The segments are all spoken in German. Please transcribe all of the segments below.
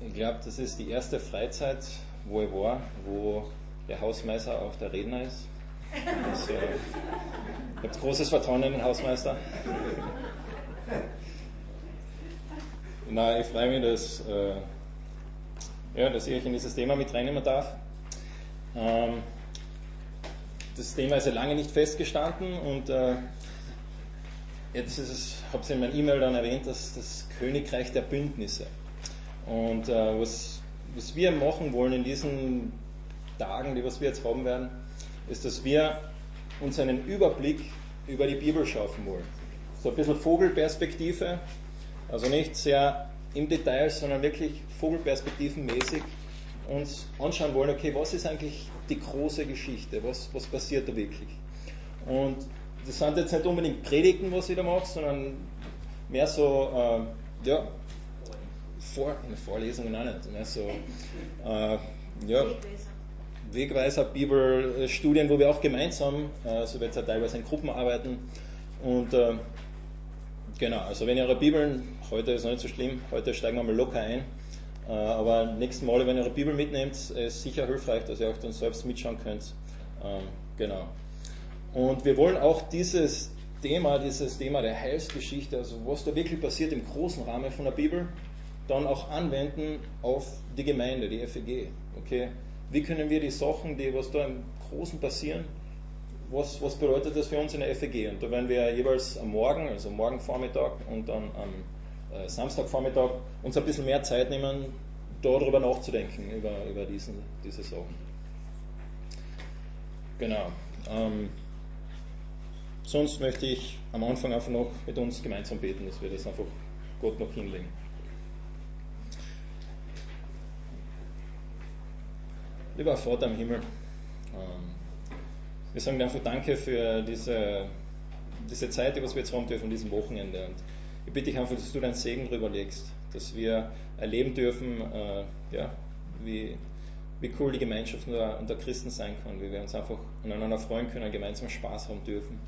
ich glaube, das ist die erste Freizeit, wo ich war, wo der Hausmeister auch der Redner ist. Also, ich habe großes Vertrauen in den Hausmeister. Na, ich freue mich, dass, äh, ja, dass ich euch in dieses Thema mit reinnehmen darf. Ähm, das Thema ist ja lange nicht festgestanden und äh, jetzt habe es in meinem E-Mail dann erwähnt, dass das Königreich der Bündnisse. Und äh, was, was wir machen wollen in diesen Tagen, die was wir jetzt haben werden, ist, dass wir uns einen Überblick über die Bibel schaffen wollen. So ein bisschen Vogelperspektive, also nicht sehr im Detail, sondern wirklich Vogelperspektivenmäßig uns anschauen wollen, okay, was ist eigentlich die große Geschichte, was, was passiert da wirklich. Und das sind jetzt nicht unbedingt Predigten, was ich da mache, sondern mehr so, äh, ja, Vor Vorlesungen auch nicht, mehr so, äh, ja, Wegweiser, Bibelstudien, wo wir auch gemeinsam, äh, so wird es ja teilweise in Gruppen arbeiten. Und äh, genau, also wenn ihr eure Bibeln, heute ist noch nicht so schlimm, heute steigen wir mal locker ein. Äh, aber nächsten Mal, wenn ihr eure Bibel mitnehmt, ist sicher hilfreich, dass ihr euch dann selbst mitschauen könnt. Ähm, genau. Und wir wollen auch dieses Thema, dieses Thema der Heilsgeschichte, also was da wirklich passiert im großen Rahmen von der Bibel, dann auch anwenden auf die Gemeinde, die FEG. Okay? Wie können wir die Sachen, die was da im Großen passieren, was, was bedeutet das für uns in der FEG? Und da werden wir jeweils am Morgen, also morgen Vormittag und dann am äh, Samstagvormittag uns ein bisschen mehr Zeit nehmen, darüber nachzudenken, über, über diesen, diese Sachen. Genau. Ähm, sonst möchte ich am Anfang einfach noch mit uns gemeinsam beten, dass wir das einfach Gott noch hinlegen. Lieber Vater im Himmel, ähm, wir sagen dir einfach Danke für diese, diese Zeit, die wir jetzt haben dürfen, diesem Wochenende. Und ich bitte dich einfach, dass du deinen Segen drüber legst, dass wir erleben dürfen, äh, ja, wie, wie cool die Gemeinschaft unter, unter Christen sein kann, wie wir uns einfach aneinander freuen können, gemeinsam Spaß haben dürfen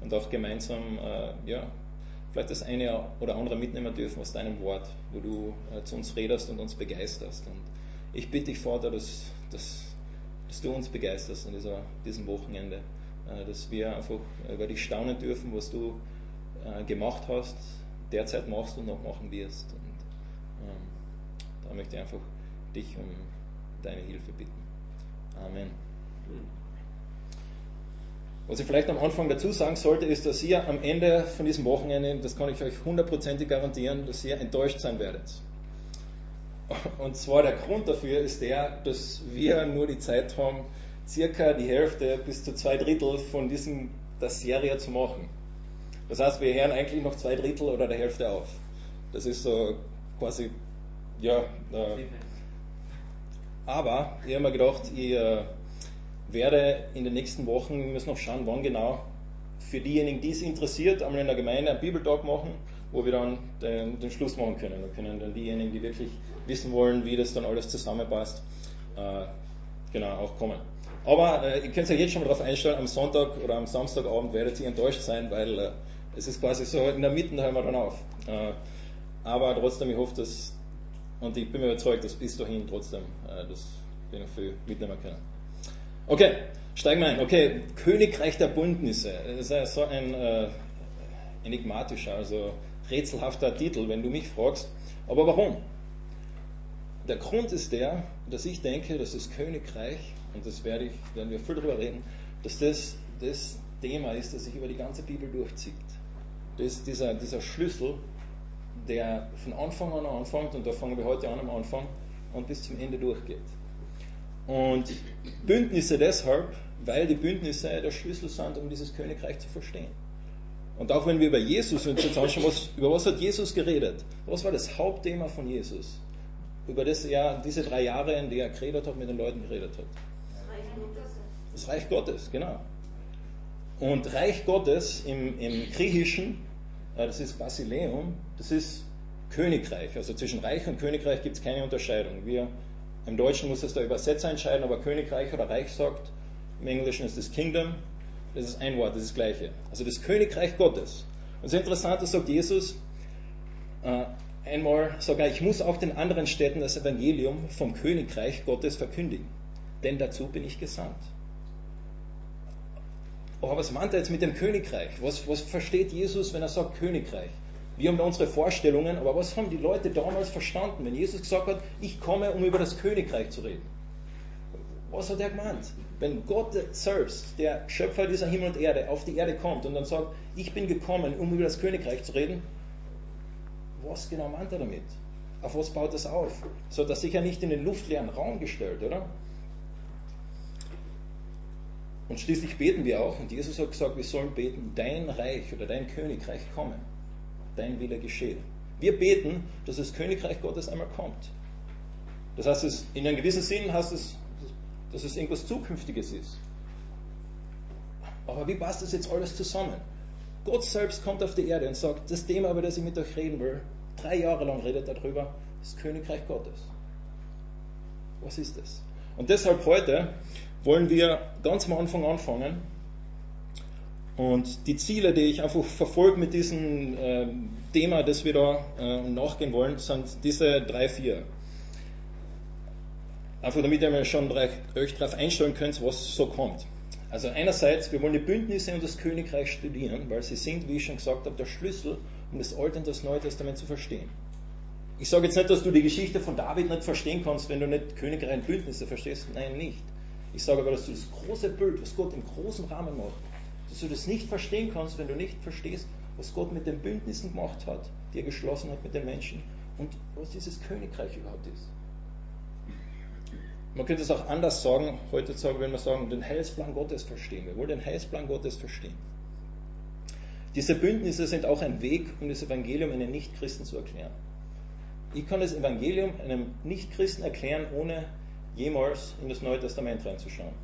und auch gemeinsam, äh, ja, vielleicht das eine oder andere mitnehmen dürfen aus deinem Wort, wo du äh, zu uns redest und uns begeisterst. Und ich bitte dich, Vater, dass dass, dass du uns begeisterst an dieser, diesem Wochenende, äh, dass wir einfach über dich staunen dürfen, was du äh, gemacht hast, derzeit machst und noch machen wirst. Und ähm, da möchte ich einfach dich um deine Hilfe bitten. Amen. Was ich vielleicht am Anfang dazu sagen sollte, ist, dass ihr am Ende von diesem Wochenende, das kann ich euch hundertprozentig garantieren, dass ihr enttäuscht sein werdet. Und zwar der Grund dafür ist der, dass wir nur die Zeit haben, circa die Hälfte bis zu zwei Drittel von diesem der Serie zu machen. Das heißt, wir hören eigentlich noch zwei Drittel oder der Hälfte auf. Das ist so quasi, ja. Äh, aber ich habe mir gedacht, ich äh, werde in den nächsten Wochen, wir müssen noch schauen, wann genau, für diejenigen, die es interessiert, einmal in der Gemeinde einen Bibeltalk machen wo wir dann den, den Schluss machen können. Da können dann diejenigen, die wirklich wissen wollen, wie das dann alles zusammenpasst, äh, genau auch kommen. Aber äh, ihr könnt euch jetzt schon mal darauf einstellen, am Sonntag oder am Samstagabend werdet ihr enttäuscht sein, weil äh, es ist quasi so, in der Mitte hören wir dann auf. Äh, aber trotzdem, ich hoffe, dass, und ich bin mir überzeugt, dass bis dahin trotzdem äh, das wir noch viel mitnehmen können. Okay, steigen wir ein. Okay, Königreich der Bündnisse. Das ist so ein äh, enigmatischer, also rätselhafter Titel, wenn du mich fragst. Aber warum? Der Grund ist der, dass ich denke, dass das Königreich, und das werde ich, werden wir viel darüber reden, dass das das Thema ist, das sich über die ganze Bibel durchzieht. Das dieser, dieser Schlüssel, der von Anfang an anfängt, und da fangen wir heute an am Anfang, und bis zum Ende durchgeht. Und Bündnisse deshalb, weil die Bündnisse der Schlüssel sind, um dieses Königreich zu verstehen. Und auch wenn wir über Jesus uns jetzt anschauen, was, über was hat Jesus geredet? Was war das Hauptthema von Jesus? Über das er diese drei Jahre, in denen er geredet hat, mit den Leuten geredet hat. Das Reich Gottes, genau. Und Reich Gottes im, im Griechischen, äh, das ist Basileum, das ist Königreich. Also zwischen Reich und Königreich gibt es keine Unterscheidung. Wir im Deutschen muss es der Übersetzer entscheiden, aber Königreich oder Reich sagt. Im Englischen ist es Kingdom das ist ein Wort, das ist das gleiche. Also das Königreich Gottes. Und ist interessant, das sagt Jesus, äh, einmal sogar, ich muss auch den anderen Städten das Evangelium vom Königreich Gottes verkündigen, denn dazu bin ich gesandt. Aber was meint er jetzt mit dem Königreich? Was, was versteht Jesus, wenn er sagt Königreich? Wir haben da unsere Vorstellungen, aber was haben die Leute damals verstanden, wenn Jesus gesagt hat, ich komme, um über das Königreich zu reden? Was hat er gemeint? Wenn Gott selbst, der Schöpfer dieser Himmel und Erde, auf die Erde kommt und dann sagt, ich bin gekommen, um über das Königreich zu reden, was genau meint er damit? Auf was baut das auf? So er sicher nicht in den luftleeren Raum gestellt, oder? Und schließlich beten wir auch, und Jesus hat gesagt, wir sollen beten, dein Reich oder dein Königreich komme, dein Wille geschehe. Wir beten, dass das Königreich Gottes einmal kommt. Das heißt, in einem gewissen Sinn heißt es, dass es irgendwas Zukünftiges ist. Aber wie passt das jetzt alles zusammen? Gott selbst kommt auf die Erde und sagt, das Thema, über das ich mit euch reden will, drei Jahre lang redet darüber, das Königreich Gottes. Was ist das? Und deshalb heute wollen wir ganz am Anfang anfangen. Und die Ziele, die ich einfach verfolge mit diesem äh, Thema, das wir da äh, nachgehen wollen, sind diese drei, vier. Einfach damit ihr mir schon euch darauf einstellen könnt, was so kommt. Also einerseits, wir wollen die Bündnisse und das Königreich studieren, weil sie sind, wie ich schon gesagt habe, der Schlüssel, um das Alte und das Neue Testament zu verstehen. Ich sage jetzt nicht, dass du die Geschichte von David nicht verstehen kannst, wenn du nicht Königreich und Bündnisse verstehst. Nein, nicht. Ich sage aber, dass du das große Bild, was Gott im großen Rahmen macht, dass du das nicht verstehen kannst, wenn du nicht verstehst, was Gott mit den Bündnissen gemacht hat, die er geschlossen hat mit den Menschen und was dieses Königreich überhaupt ist. Man könnte es auch anders sagen, heutzutage, wenn wir sagen, den Heilsplan Gottes verstehen. Wir wollen den Heilsplan Gottes verstehen. Diese Bündnisse sind auch ein Weg, um das Evangelium einem Nichtchristen zu erklären. Ich kann das Evangelium einem Nichtchristen erklären, ohne jemals in das Neue Testament reinzuschauen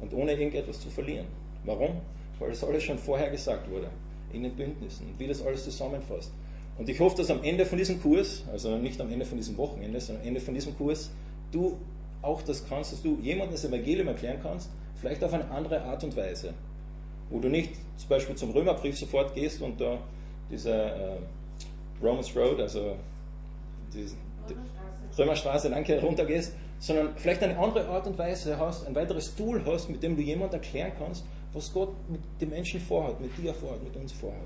und ohne irgendetwas zu verlieren. Warum? Weil das alles schon vorher gesagt wurde, in den Bündnissen und wie das alles zusammenfasst. Und ich hoffe, dass am Ende von diesem Kurs, also nicht am Ende von diesem Wochenende, sondern am Ende von diesem Kurs, du auch das kannst, dass du jemandem das Evangelium erklären kannst, vielleicht auf eine andere Art und Weise. Wo du nicht zum Beispiel zum Römerbrief sofort gehst und da diese äh, Romans Road, also die, die Römerstraße, danke, runtergehst, sondern vielleicht eine andere Art und Weise hast, ein weiteres Tool hast, mit dem du jemand erklären kannst, was Gott mit den Menschen vorhat, mit dir vorhat, mit uns vorhat.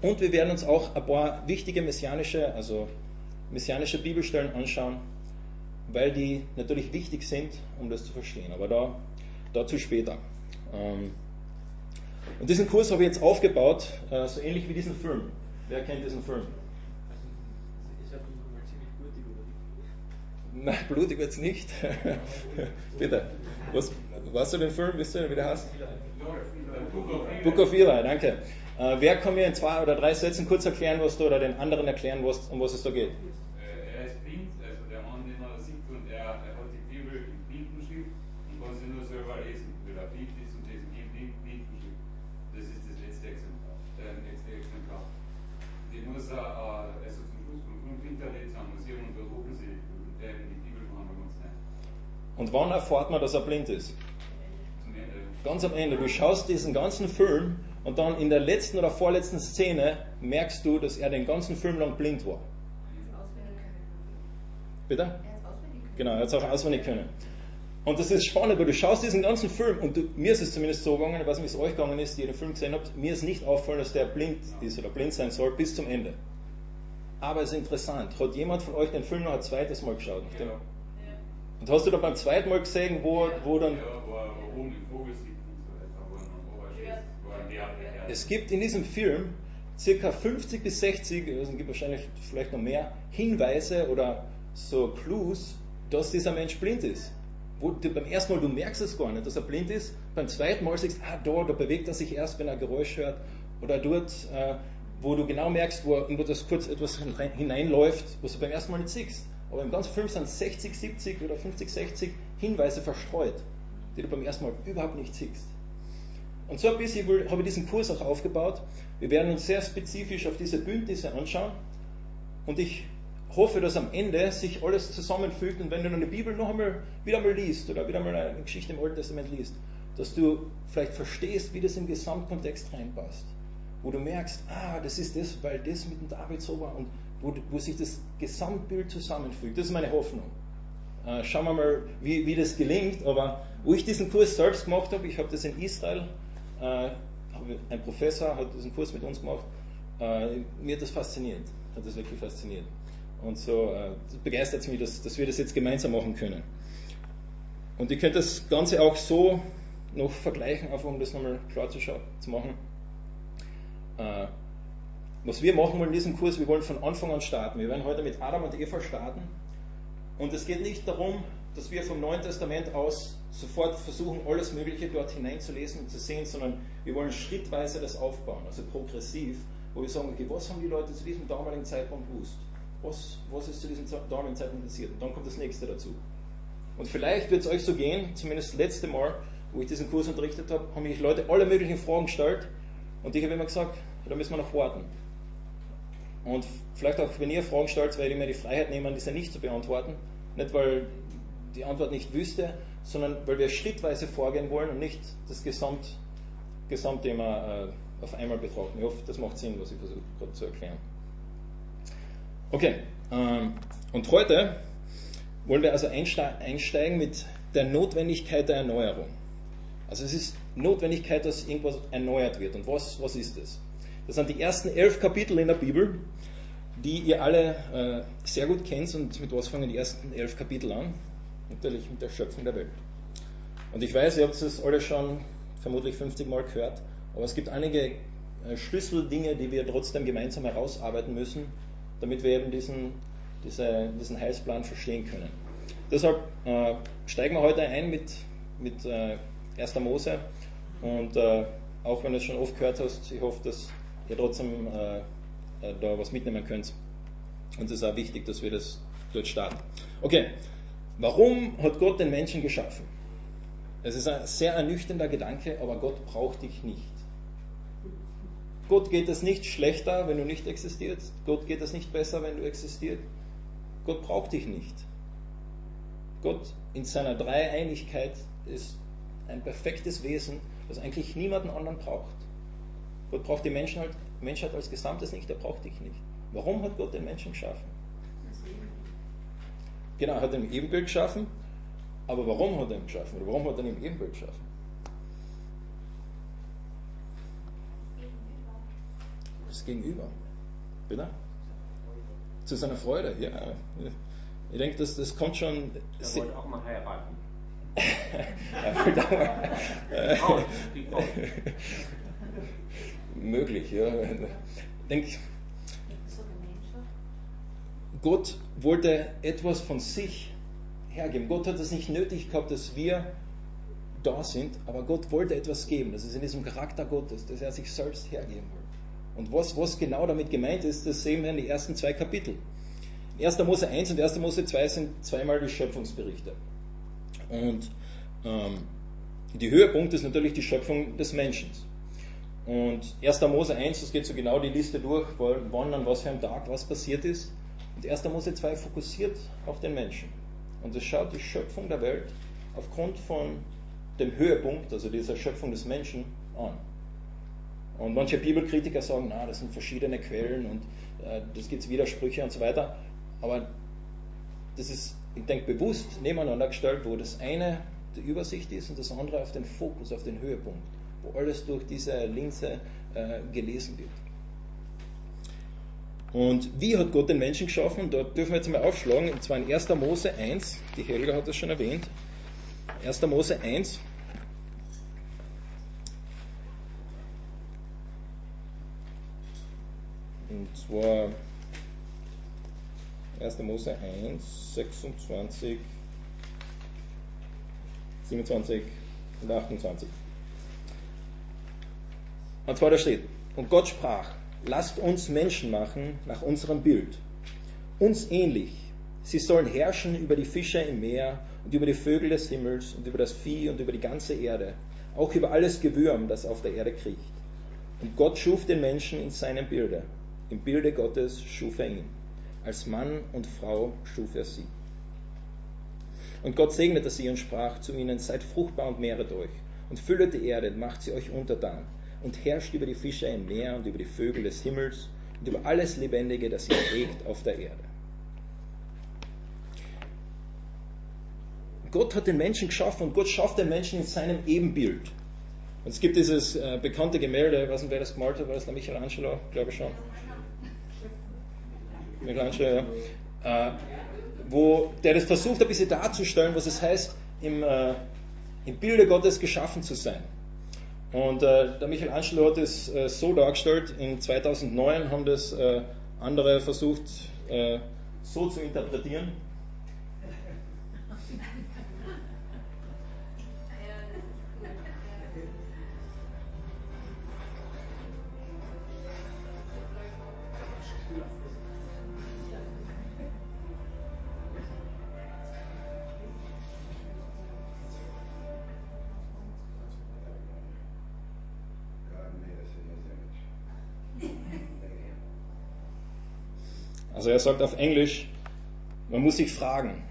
Und wir werden uns auch ein paar wichtige messianische, also messianische Bibelstellen anschauen, weil die natürlich wichtig sind, um das zu verstehen. Aber da, dazu später. Ähm, und diesen Kurs habe ich jetzt aufgebaut, äh, so ähnlich wie diesen Film. Wer kennt diesen Film? Nein, blutig wird es nicht. Bitte. Was, weißt du den Film? Wisst ihr, wie der heißt? Book of Eli, danke. Äh, wer kann mir in zwei oder drei Sätzen kurz erklären, was du oder den anderen erklären, was, um was es da geht? Äh, er ist blind, also der Mann, den er sieht, und er, er hat die Bibel in Blindenschrift und kann sie nur selber lesen, weil er blind ist und lesen in Blindenschrift. Das ist das letzte Exemplar. Der letzte Exemplar. Die muss er, äh, also zum Schluss vom Internet am Museum untersuchen sie und wann erfahrt man, dass er blind ist? Ganz am Ende. Du schaust diesen ganzen Film und dann in der letzten oder vorletzten Szene merkst du, dass er den ganzen Film lang blind war. Bitte? Genau, er hat es auch auswendig können. Und das ist spannend, weil du schaust diesen ganzen Film und du, mir ist es zumindest so gegangen, ich weiß nicht, wie es euch gegangen ist, die den Film gesehen habt, mir ist nicht auffallen, dass der blind ist oder blind sein soll bis zum Ende. Aber es ist interessant. Hat jemand von euch den Film noch ein zweites Mal geschaut? Ja. Und hast du da beim zweiten Mal gesehen, wo, wo dann. Es gibt in diesem Film circa 50 bis 60, also es gibt wahrscheinlich vielleicht noch mehr, Hinweise oder so Clues, dass dieser Mensch blind ist. Wo du beim ersten Mal, du merkst es gar nicht, dass er blind ist. Beim zweiten Mal siehst du, ah, da, da bewegt er sich erst, wenn er Geräusch hört. Oder dort, äh, wo du genau merkst, wo, wo das kurz etwas hineinläuft, was du beim ersten Mal nicht siehst. Aber im ganzen Film sind 60, 70 oder 50, 60 Hinweise verstreut, die du beim ersten Mal überhaupt nicht siehst. Und so ein bisschen habe ich diesen Kurs auch aufgebaut. Wir werden uns sehr spezifisch auf diese Bündnisse anschauen. Und ich hoffe, dass am Ende sich alles zusammenfügt und wenn du eine Bibel noch einmal wieder mal liest oder wieder mal eine Geschichte im Alten Testament liest, dass du vielleicht verstehst, wie das im Gesamtkontext reinpasst wo du merkst, ah, das ist das, weil das mit dem David so war und wo, wo sich das Gesamtbild zusammenfügt. Das ist meine Hoffnung. Äh, schauen wir mal, wie, wie das gelingt. Aber wo ich diesen Kurs selbst gemacht habe, ich habe das in Israel, äh, ein Professor hat diesen Kurs mit uns gemacht, äh, mir hat das fasziniert, hat das wirklich fasziniert. Und so äh, begeistert es mich, dass, dass wir das jetzt gemeinsam machen können. Und ihr könnt das Ganze auch so noch vergleichen, einfach um das nochmal klar zu, zu machen. Äh, was wir machen wollen in diesem Kurs, wir wollen von Anfang an starten. Wir werden heute mit Adam und Eva starten. Und es geht nicht darum, dass wir vom Neuen Testament aus sofort versuchen, alles Mögliche dort hineinzulesen und zu sehen, sondern wir wollen schrittweise das aufbauen, also progressiv, wo wir sagen, okay, was haben die Leute zu diesem damaligen Zeitpunkt gewusst? Was, was ist zu diesem damaligen Zeitpunkt passiert? Und dann kommt das nächste dazu. Und vielleicht wird es euch so gehen, zumindest das letzte Mal, wo ich diesen Kurs unterrichtet habe, haben mich Leute alle möglichen Fragen gestellt und ich habe immer gesagt, da müssen wir noch warten. Und vielleicht auch, wenn ihr Fragen stellt, werde ich mir die Freiheit nehmen, diese nicht zu beantworten. Nicht, weil die Antwort nicht wüsste, sondern weil wir schrittweise vorgehen wollen und nicht das Gesamt, Gesamtthema äh, auf einmal betrachten. Ich hoffe, das macht Sinn, was ich versuche gerade zu erklären. Okay, ähm, und heute wollen wir also einsteigen mit der Notwendigkeit der Erneuerung. Also es ist Notwendigkeit, dass irgendwas erneuert wird. Und was, was ist das? Das sind die ersten elf Kapitel in der Bibel, die ihr alle äh, sehr gut kennt. Und mit was fangen die ersten elf Kapitel an? Natürlich mit der Schöpfung der Welt. Und ich weiß, ihr habt es alle schon vermutlich 50 Mal gehört, aber es gibt einige äh, Schlüsseldinge, die wir trotzdem gemeinsam herausarbeiten müssen, damit wir eben diesen, diese, diesen Heilsplan verstehen können. Deshalb äh, steigen wir heute ein mit, mit äh, 1. Mose. Und äh, auch wenn du es schon oft gehört hast, ich hoffe, dass ihr trotzdem äh, äh, da was mitnehmen könnt. Und es ist auch wichtig, dass wir das dort starten. Okay, warum hat Gott den Menschen geschaffen? Es ist ein sehr ernüchternder Gedanke, aber Gott braucht dich nicht. Gott geht es nicht schlechter, wenn du nicht existierst. Gott geht es nicht besser, wenn du existierst. Gott braucht dich nicht. Gott in seiner Dreieinigkeit ist ein perfektes Wesen, das eigentlich niemanden anderen braucht. Gott braucht die Menschen halt, Menschheit als Gesamtes nicht, er braucht dich nicht. Warum hat Gott den Menschen geschaffen? Genau, er hat ihn im Ebenbild geschaffen, aber warum hat er ihn geschaffen? Oder warum hat er ihn im Ebenbild geschaffen? Das Gegenüber. Bitte? Zu seiner Freude, ja. Ich denke, das, das kommt schon. Er wollte auch mal heiraten. Möglich, ja. Denk, Gott wollte etwas von sich hergeben. Gott hat es nicht nötig gehabt, dass wir da sind, aber Gott wollte etwas geben. Das ist in diesem Charakter Gottes, dass er sich selbst hergeben will. Und was, was genau damit gemeint ist, das sehen wir in den ersten zwei Kapiteln. 1. Mose 1 und 1. Mose 2 sind zweimal die Schöpfungsberichte. Und ähm, die Höhepunkt ist natürlich die Schöpfung des Menschen. Und 1. Mose 1, das geht so genau die Liste durch, wann an was für einem Tag was passiert ist. Und 1. Mose 2 fokussiert auf den Menschen. Und es schaut die Schöpfung der Welt aufgrund von dem Höhepunkt, also dieser Schöpfung des Menschen, an. Und manche Bibelkritiker sagen, na, das sind verschiedene Quellen und äh, das gibt Widersprüche und so weiter. Aber das ist ich denke, bewusst nebeneinander gestellt, wo das eine die Übersicht ist und das andere auf den Fokus, auf den Höhepunkt, wo alles durch diese Linse äh, gelesen wird. Und wie hat Gott den Menschen geschaffen? Da dürfen wir jetzt mal aufschlagen, und zwar in 1. Mose 1, die Helga hat das schon erwähnt, 1. Mose 1, und zwar 1. Mose 1, 26, 27 und 28. Und zwar da steht, und Gott sprach, lasst uns Menschen machen nach unserem Bild, uns ähnlich. Sie sollen herrschen über die Fische im Meer und über die Vögel des Himmels und über das Vieh und über die ganze Erde, auch über alles Gewürm, das auf der Erde kriecht. Und Gott schuf den Menschen in seinem Bilde. Im Bilde Gottes schuf er ihn. Als Mann und Frau schuf er sie. Und Gott segnete sie und sprach zu ihnen, seid fruchtbar und mehret euch und füllet die Erde, macht sie euch untertan. und herrscht über die Fische im Meer und über die Vögel des Himmels und über alles Lebendige, das sich trägt auf der Erde. Gott hat den Menschen geschaffen und Gott schafft den Menschen in seinem Ebenbild. Und es gibt dieses äh, bekannte Gemälde, ich weiß nicht, wer das gemalt hat, war das Michelangelo, glaube ich schon. Michelangelo, ja. Äh, wo der das versucht, ein bisschen darzustellen, was es heißt, im, äh, im Bilde Gottes geschaffen zu sein. Und äh, der Michelangelo hat es äh, so dargestellt, in 2009 haben das äh, andere versucht äh, so zu interpretieren. Also er sagt auf Englisch, man muss sich fragen,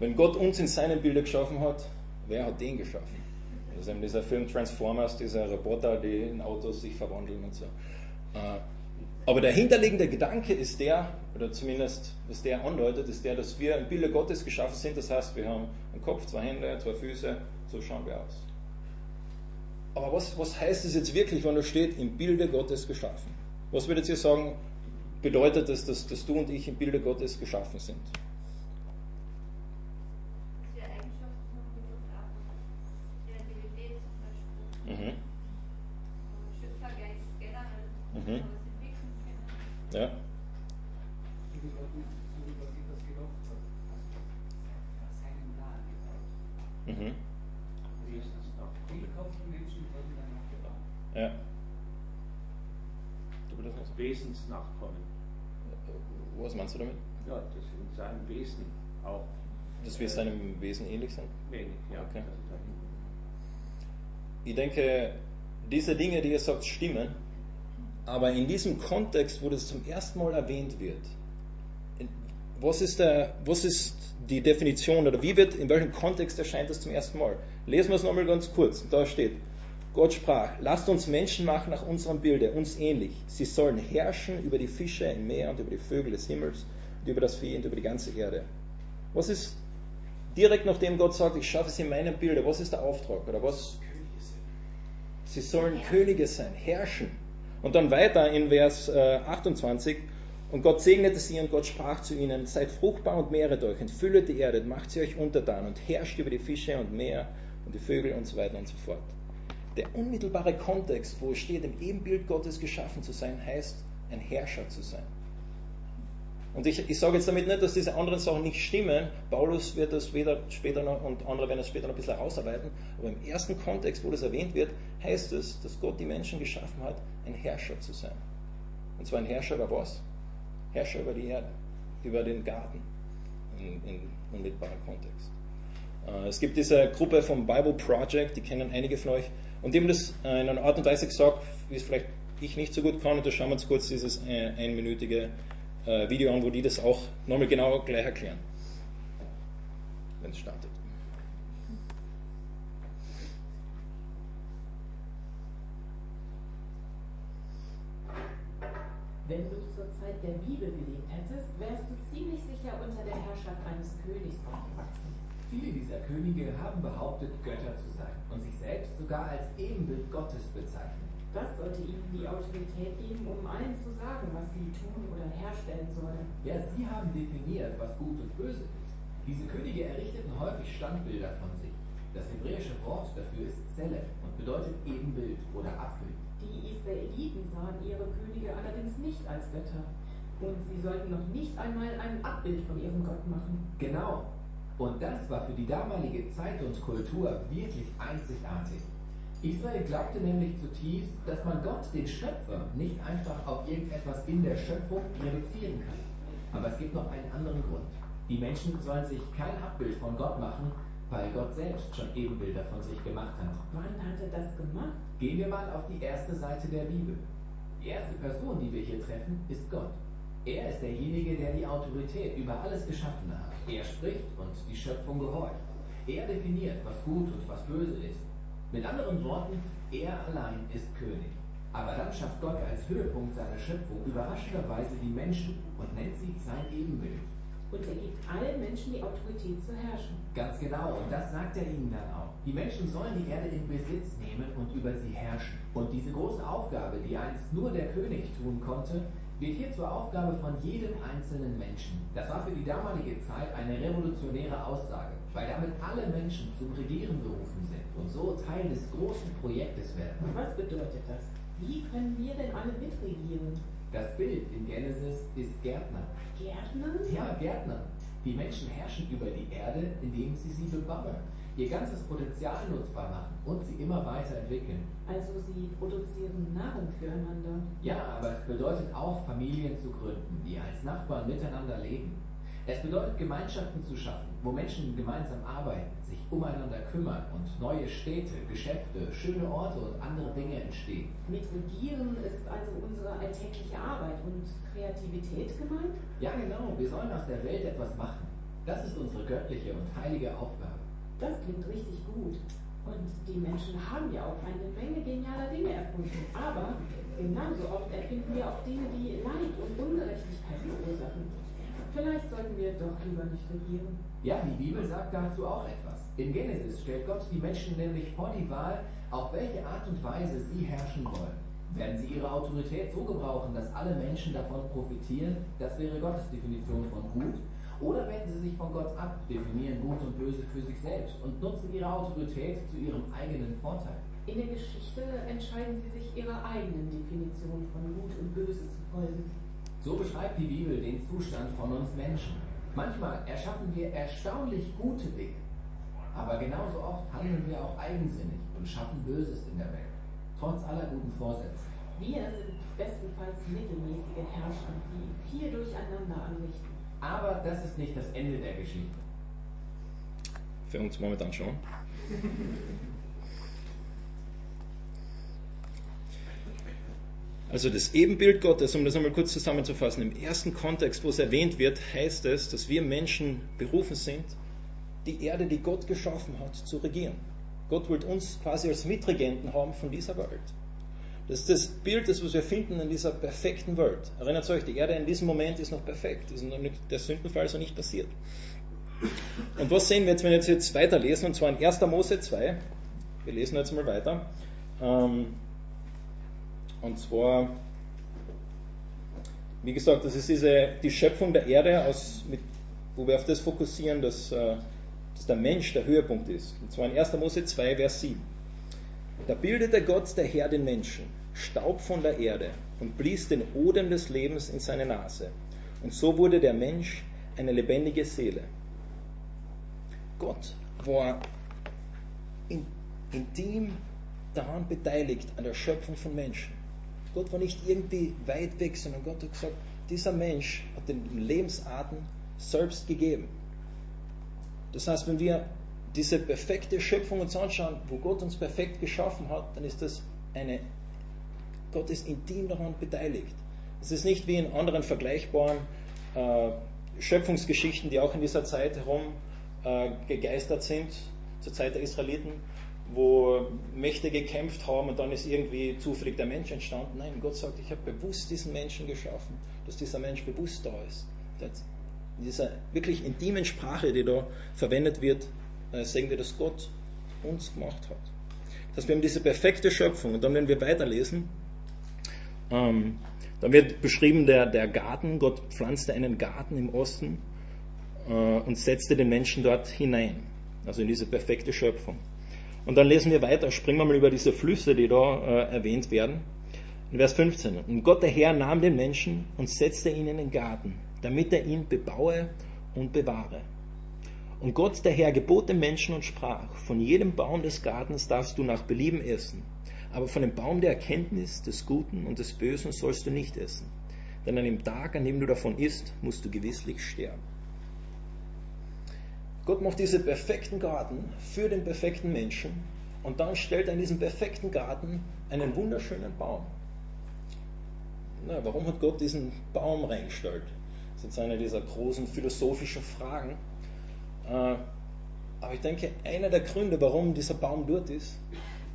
wenn Gott uns in seinem Bilder geschaffen hat, wer hat den geschaffen? Das ist eben dieser Film Transformers, dieser Roboter, die in Autos sich verwandeln und so. Äh, aber der hinterliegende Gedanke ist der, oder zumindest was der andeutet, ist der, dass wir im Bilde Gottes geschaffen sind. Das heißt, wir haben einen Kopf, zwei Hände, zwei Füße, so schauen wir aus. Aber was, was heißt es jetzt wirklich, wenn da steht, im Bilde Gottes geschaffen? Was würdet ihr sagen, bedeutet das, dass, dass du und ich im Bilde Gottes geschaffen sind. Mhm. Mhm. Ja. Mhm. Ja. Du das Wesensnachkommen. Was meinst du damit? Ja, das in seinem Wesen auch. Dass wir seinem Wesen ähnlich sind? Wenig, ja. Okay. Ich denke, diese Dinge, die ihr sagt, stimmen, aber in diesem Kontext, wo das zum ersten Mal erwähnt wird, was ist, der, was ist die Definition oder wie wird, in welchem Kontext erscheint das zum ersten Mal? Lesen wir es nochmal ganz kurz. Da steht, Gott sprach, lasst uns Menschen machen nach unserem Bilde, uns ähnlich. Sie sollen herrschen über die Fische im Meer und über die Vögel des Himmels und über das Vieh und über die ganze Erde. Was ist direkt nachdem Gott sagt, ich schaffe sie in meinem Bilde, was ist der Auftrag? Oder was? Sie sollen Könige sein, herrschen. Und dann weiter in Vers 28, äh, und Gott segnete sie und Gott sprach zu ihnen, seid fruchtbar und mehret euch, entfüllet die Erde, macht sie euch untertan und herrscht über die Fische und Meer und die Vögel und so weiter und so fort der unmittelbare Kontext, wo es steht, im Ebenbild Gottes geschaffen zu sein, heißt, ein Herrscher zu sein. Und ich, ich sage jetzt damit nicht, dass diese anderen Sachen nicht stimmen. Paulus wird das weder später noch und andere werden das später noch ein bisschen herausarbeiten. Aber im ersten Kontext, wo das erwähnt wird, heißt es, dass Gott die Menschen geschaffen hat, ein Herrscher zu sein. Und zwar ein Herrscher über was? Herrscher über die Erde, über den Garten in, in unmittelbarer Kontext. Äh, es gibt diese Gruppe vom Bible Project, die kennen einige von euch. Und die haben das äh, in einer Art und Weise gesagt, wie es vielleicht ich nicht so gut kann. Und da schauen wir uns kurz dieses äh, einminütige äh, Video an, wo die das auch nochmal genau gleich erklären. Wenn es startet. Wenn du zur Zeit der Bibel gelebt hättest, wärst du ziemlich sicher unter der Herrschaft eines Königs aufgewachsen. Viele dieser Könige haben behauptet, Götter zu sein und sich selbst sogar als Ebenbild Gottes bezeichnen. Das sollte ihnen die Autorität geben, um allen zu sagen, was sie tun oder herstellen sollen. Ja, sie haben definiert, was gut und böse ist. Diese Könige errichteten häufig Standbilder von sich. Das hebräische Wort dafür ist Zelef und bedeutet Ebenbild oder Abbild. Die Israeliten sahen ihre Könige allerdings nicht als Götter. Und sie sollten noch nicht einmal ein Abbild von ihrem Gott machen. Genau, und das war für die damalige Zeit und Kultur wirklich einzigartig. Israel glaubte nämlich zutiefst, dass man Gott, den Schöpfer, nicht einfach auf irgendetwas in der Schöpfung reduzieren kann. Aber es gibt noch einen anderen Grund. Die Menschen sollen sich kein Abbild von Gott machen, weil Gott selbst schon Ebenbilder von sich gemacht hat. Wann hat er das gemacht? Gehen wir mal auf die erste Seite der Bibel. Die erste Person, die wir hier treffen, ist Gott. Er ist derjenige, der die Autorität über alles Geschaffene hat. Er spricht und die Schöpfung gehorcht. Er definiert, was gut und was böse ist. Mit anderen Worten, er allein ist König. Aber dann schafft Gott als Höhepunkt seiner Schöpfung überraschenderweise die Menschen und nennt sie sein Ebenbild. Und er gibt allen Menschen die Autorität zu herrschen. Ganz genau, und das sagt er ihnen dann auch. Die Menschen sollen die Erde in Besitz nehmen und über sie herrschen. Und diese große Aufgabe, die einst nur der König tun konnte, wird hier zur Aufgabe von jedem einzelnen Menschen. Das war für die damalige Zeit eine revolutionäre Aussage, weil damit alle Menschen zum Regieren berufen sind und so Teil des großen Projektes werden. Was bedeutet das? Wie können wir denn alle mitregieren? Das Bild in Genesis ist Gärtner. Gärtner? Ja, Gärtner. Die Menschen herrschen über die Erde, indem sie sie bebauen, ihr ganzes Potenzial nutzbar machen und sie immer weiterentwickeln. Also sie produzieren Nahrung füreinander. Ja, aber es bedeutet auch, Familien zu gründen, die als Nachbarn miteinander leben. Es bedeutet, Gemeinschaften zu schaffen, wo Menschen gemeinsam arbeiten, sich umeinander kümmern und neue Städte, Geschäfte, schöne Orte und andere Dinge entstehen. Mit Regieren ist also unsere alltägliche Arbeit und Kreativität gemeint? Ja, genau, wir sollen aus der Welt etwas machen. Das ist unsere göttliche und heilige Aufgabe. Das klingt richtig gut. Und die Menschen haben ja auch eine Menge genialer Dinge erfunden. Aber genauso oft erfinden wir auch Dinge, die Leid und Ungerechtigkeit verursachen. Vielleicht sollten wir doch lieber nicht regieren. Ja, die Bibel sagt dazu auch etwas. In Genesis stellt Gott die Menschen nämlich vor die Wahl, auf welche Art und Weise sie herrschen wollen. Werden sie ihre Autorität so gebrauchen, dass alle Menschen davon profitieren? Das wäre Gottes Definition von gut. Oder wenden sie sich von Gott ab, definieren Gut und Böse für sich selbst und nutzen ihre Autorität zu ihrem eigenen Vorteil. In der Geschichte entscheiden sie sich ihrer eigenen Definition von Gut und Böse zu folgen. So beschreibt die Bibel den Zustand von uns Menschen. Manchmal erschaffen wir erstaunlich gute Dinge, aber genauso oft handeln wir auch eigensinnig und schaffen Böses in der Welt, trotz aller guten Vorsätze. Wir sind bestenfalls mittelmäßige Herrscher, die viel Durcheinander anrichten. Aber das ist nicht das Ende der Geschichte. Für uns momentan schon. Also das Ebenbild Gottes, um das einmal kurz zusammenzufassen, im ersten Kontext, wo es erwähnt wird, heißt es, dass wir Menschen berufen sind, die Erde, die Gott geschaffen hat, zu regieren. Gott will uns quasi als Mitregenten haben von dieser Welt. Das ist das Bild, das wir finden in dieser perfekten Welt. Erinnert euch, die Erde in diesem Moment ist noch perfekt. Ist noch nicht, der Sündenfall ist noch nicht passiert. Und was sehen wir jetzt, wenn wir jetzt weiterlesen? Und zwar in 1. Mose 2. Wir lesen jetzt mal weiter. Ähm, und zwar, wie gesagt, das ist diese, die Schöpfung der Erde, aus, mit, wo wir auf das fokussieren, dass, äh, dass der Mensch der Höhepunkt ist. Und zwar in 1. Mose 2, Vers 7. Da bildete Gott der Herr den Menschen, Staub von der Erde, und blies den Odem des Lebens in seine Nase. Und so wurde der Mensch eine lebendige Seele. Gott war in, intim daran beteiligt an der Schöpfung von Menschen. Gott war nicht irgendwie weit weg, sondern Gott hat gesagt, dieser Mensch hat den Lebensarten selbst gegeben. Das heißt, wenn wir diese perfekte Schöpfung uns anschauen, wo Gott uns perfekt geschaffen hat, dann ist das eine, Gott ist intim daran beteiligt. Es ist nicht wie in anderen vergleichbaren äh, Schöpfungsgeschichten, die auch in dieser Zeit herum äh, gegeistert sind, zur Zeit der Israeliten, wo Mächte gekämpft haben und dann ist irgendwie zufällig der Mensch entstanden. Nein, Gott sagt, ich habe bewusst diesen Menschen geschaffen, dass dieser Mensch bewusst da ist. In dieser wirklich intimen Sprache, die da verwendet wird, äh, sehen wir, dass Gott uns gemacht hat. Das heißt, wir haben diese perfekte Schöpfung. Und dann, wenn wir weiterlesen, ähm, dann wird beschrieben der, der Garten. Gott pflanzte einen Garten im Osten äh, und setzte den Menschen dort hinein. Also in diese perfekte Schöpfung. Und dann lesen wir weiter, springen wir mal über diese Flüsse, die da äh, erwähnt werden. In Vers 15. Und Gott der Herr nahm den Menschen und setzte ihn in den Garten, damit er ihn bebaue und bewahre. Und Gott der Herr gebot dem Menschen und sprach, von jedem Baum des Gartens darfst du nach Belieben essen, aber von dem Baum der Erkenntnis des Guten und des Bösen sollst du nicht essen. Denn an dem Tag, an dem du davon isst, musst du gewisslich sterben. Gott macht diesen perfekten Garten für den perfekten Menschen und dann stellt er in diesem perfekten Garten einen wunderschönen Baum. Na, warum hat Gott diesen Baum reingestellt? Das ist jetzt eine dieser großen philosophischen Fragen. Äh, aber ich denke, einer der Gründe, warum dieser Baum dort ist,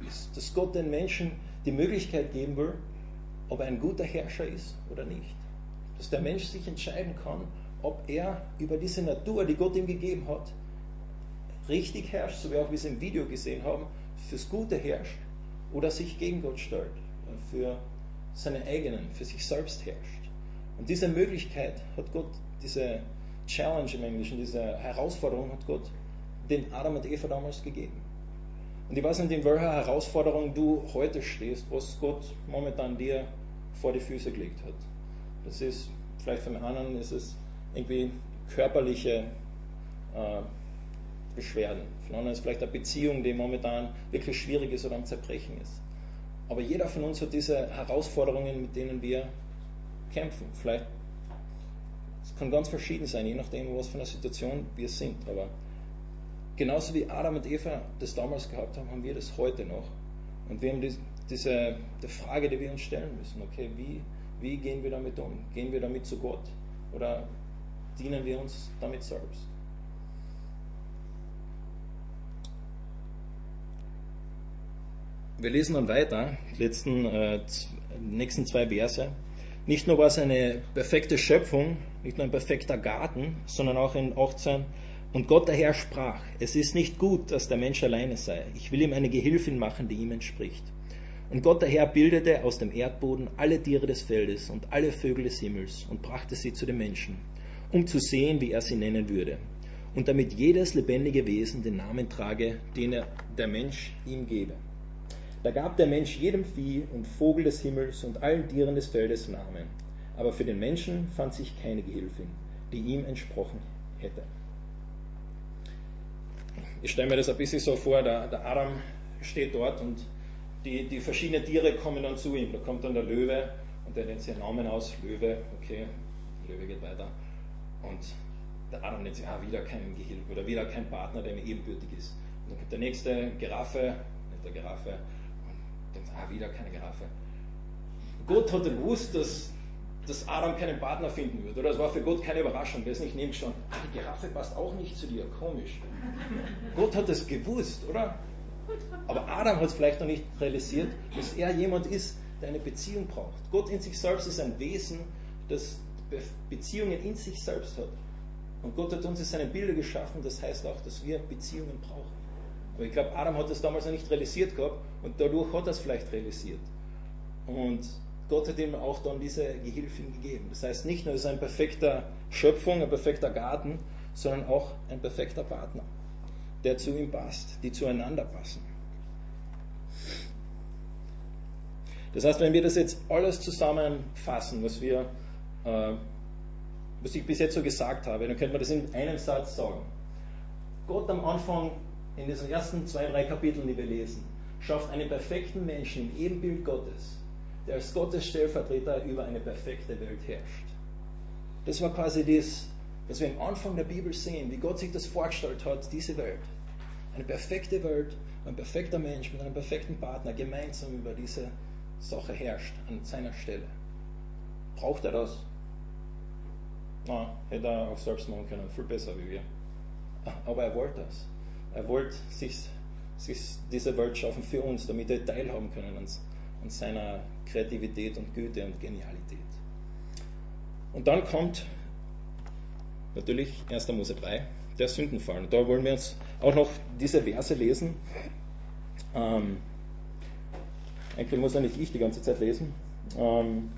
ist, dass Gott den Menschen die Möglichkeit geben will, ob er ein guter Herrscher ist oder nicht. Dass der Mensch sich entscheiden kann, ob er über diese Natur, die Gott ihm gegeben hat, richtig herrscht, so wie auch wir es im Video gesehen haben, fürs Gute herrscht oder sich gegen Gott stellt, für seine eigenen, für sich selbst herrscht. Und diese Möglichkeit hat Gott, diese Challenge im Englischen, diese Herausforderung hat Gott den Adam und Eva damals gegeben. Und ich weiß nicht, in welcher Herausforderung du heute stehst, was Gott momentan dir vor die Füße gelegt hat. Das ist, vielleicht für den anderen ist es irgendwie körperliche äh, Beschwerden. Für anderen ist vielleicht eine Beziehung, die momentan wirklich schwierig ist oder am Zerbrechen ist. Aber jeder von uns hat diese Herausforderungen, mit denen wir kämpfen. Vielleicht, es kann ganz verschieden sein, je nachdem, was für eine Situation wir sind. Aber genauso wie Adam und Eva das damals gehabt haben, haben wir das heute noch. Und wir haben die, diese die Frage, die wir uns stellen müssen, okay, wie, wie gehen wir damit um? Gehen wir damit zu Gott? Oder dienen wir uns damit selbst? Wir lesen dann weiter, die letzten, äh, nächsten zwei Verse. Nicht nur war es eine perfekte Schöpfung, nicht nur ein perfekter Garten, sondern auch in 18. Und Gott der Herr sprach, es ist nicht gut, dass der Mensch alleine sei. Ich will ihm eine Gehilfin machen, die ihm entspricht. Und Gott der Herr bildete aus dem Erdboden alle Tiere des Feldes und alle Vögel des Himmels und brachte sie zu den Menschen, um zu sehen, wie er sie nennen würde. Und damit jedes lebendige Wesen den Namen trage, den er, der Mensch ihm gebe. Da gab der Mensch jedem Vieh und Vogel des Himmels und allen Tieren des Feldes Namen. Aber für den Menschen fand sich keine Gehilfin, die ihm entsprochen hätte. Ich stelle mir das ein bisschen so vor, der, der Adam steht dort und die, die verschiedenen Tiere kommen dann zu ihm. Da kommt dann der Löwe und der nennt seinen Namen aus, Löwe, okay, Löwe geht weiter. Und der Adam nennt sich, ah, wieder kein Gehilfe oder wieder kein Partner, der mir ebenbürtig ist. Und dann kommt der nächste, Giraffe, nennt der Giraffe, denkt, ah, wieder keine Giraffe. Gott hat gewusst, dass, dass Adam keinen Partner finden wird. Oder es war für Gott keine Überraschung. Der ist nicht nebengestanden. Ah, die Giraffe passt auch nicht zu dir. Komisch. Gott hat es gewusst, oder? Aber Adam hat es vielleicht noch nicht realisiert, dass er jemand ist, der eine Beziehung braucht. Gott in sich selbst ist ein Wesen, das Beziehungen in sich selbst hat. Und Gott hat uns in seinen Bilder geschaffen, das heißt auch, dass wir Beziehungen brauchen. Aber ich glaube, Adam hat das damals noch nicht realisiert gehabt und dadurch hat er es vielleicht realisiert. Und Gott hat ihm auch dann diese Gehilfin gegeben. Das heißt, nicht nur ist er ein perfekter Schöpfung, ein perfekter Garten, sondern auch ein perfekter Partner, der zu ihm passt, die zueinander passen. Das heißt, wenn wir das jetzt alles zusammenfassen, was wir, äh, was ich bis jetzt so gesagt habe, dann könnte man das in einem Satz sagen. Gott am Anfang in diesen ersten zwei, drei Kapiteln, die wir lesen, schafft einen perfekten Menschen im Ebenbild Gottes, der als Gottes Stellvertreter über eine perfekte Welt herrscht. Das war quasi das, was wir am Anfang der Bibel sehen, wie Gott sich das vorgestellt hat, diese Welt. Eine perfekte Welt, ein perfekter Mensch mit einem perfekten Partner gemeinsam über diese Sache herrscht, an seiner Stelle. Braucht er das? Na, hätte er auch selbst machen können, viel besser wie wir. Aber er wollte das. Er wollte sich, sich diese Welt schaffen für uns, damit wir teilhaben können an, an seiner Kreativität und Güte und Genialität. Und dann kommt natürlich 1. Mose 3, der Sündenfall. Und da wollen wir uns auch noch diese Verse lesen. Ähm, eigentlich muss ja nicht ich die ganze Zeit lesen. Ähm,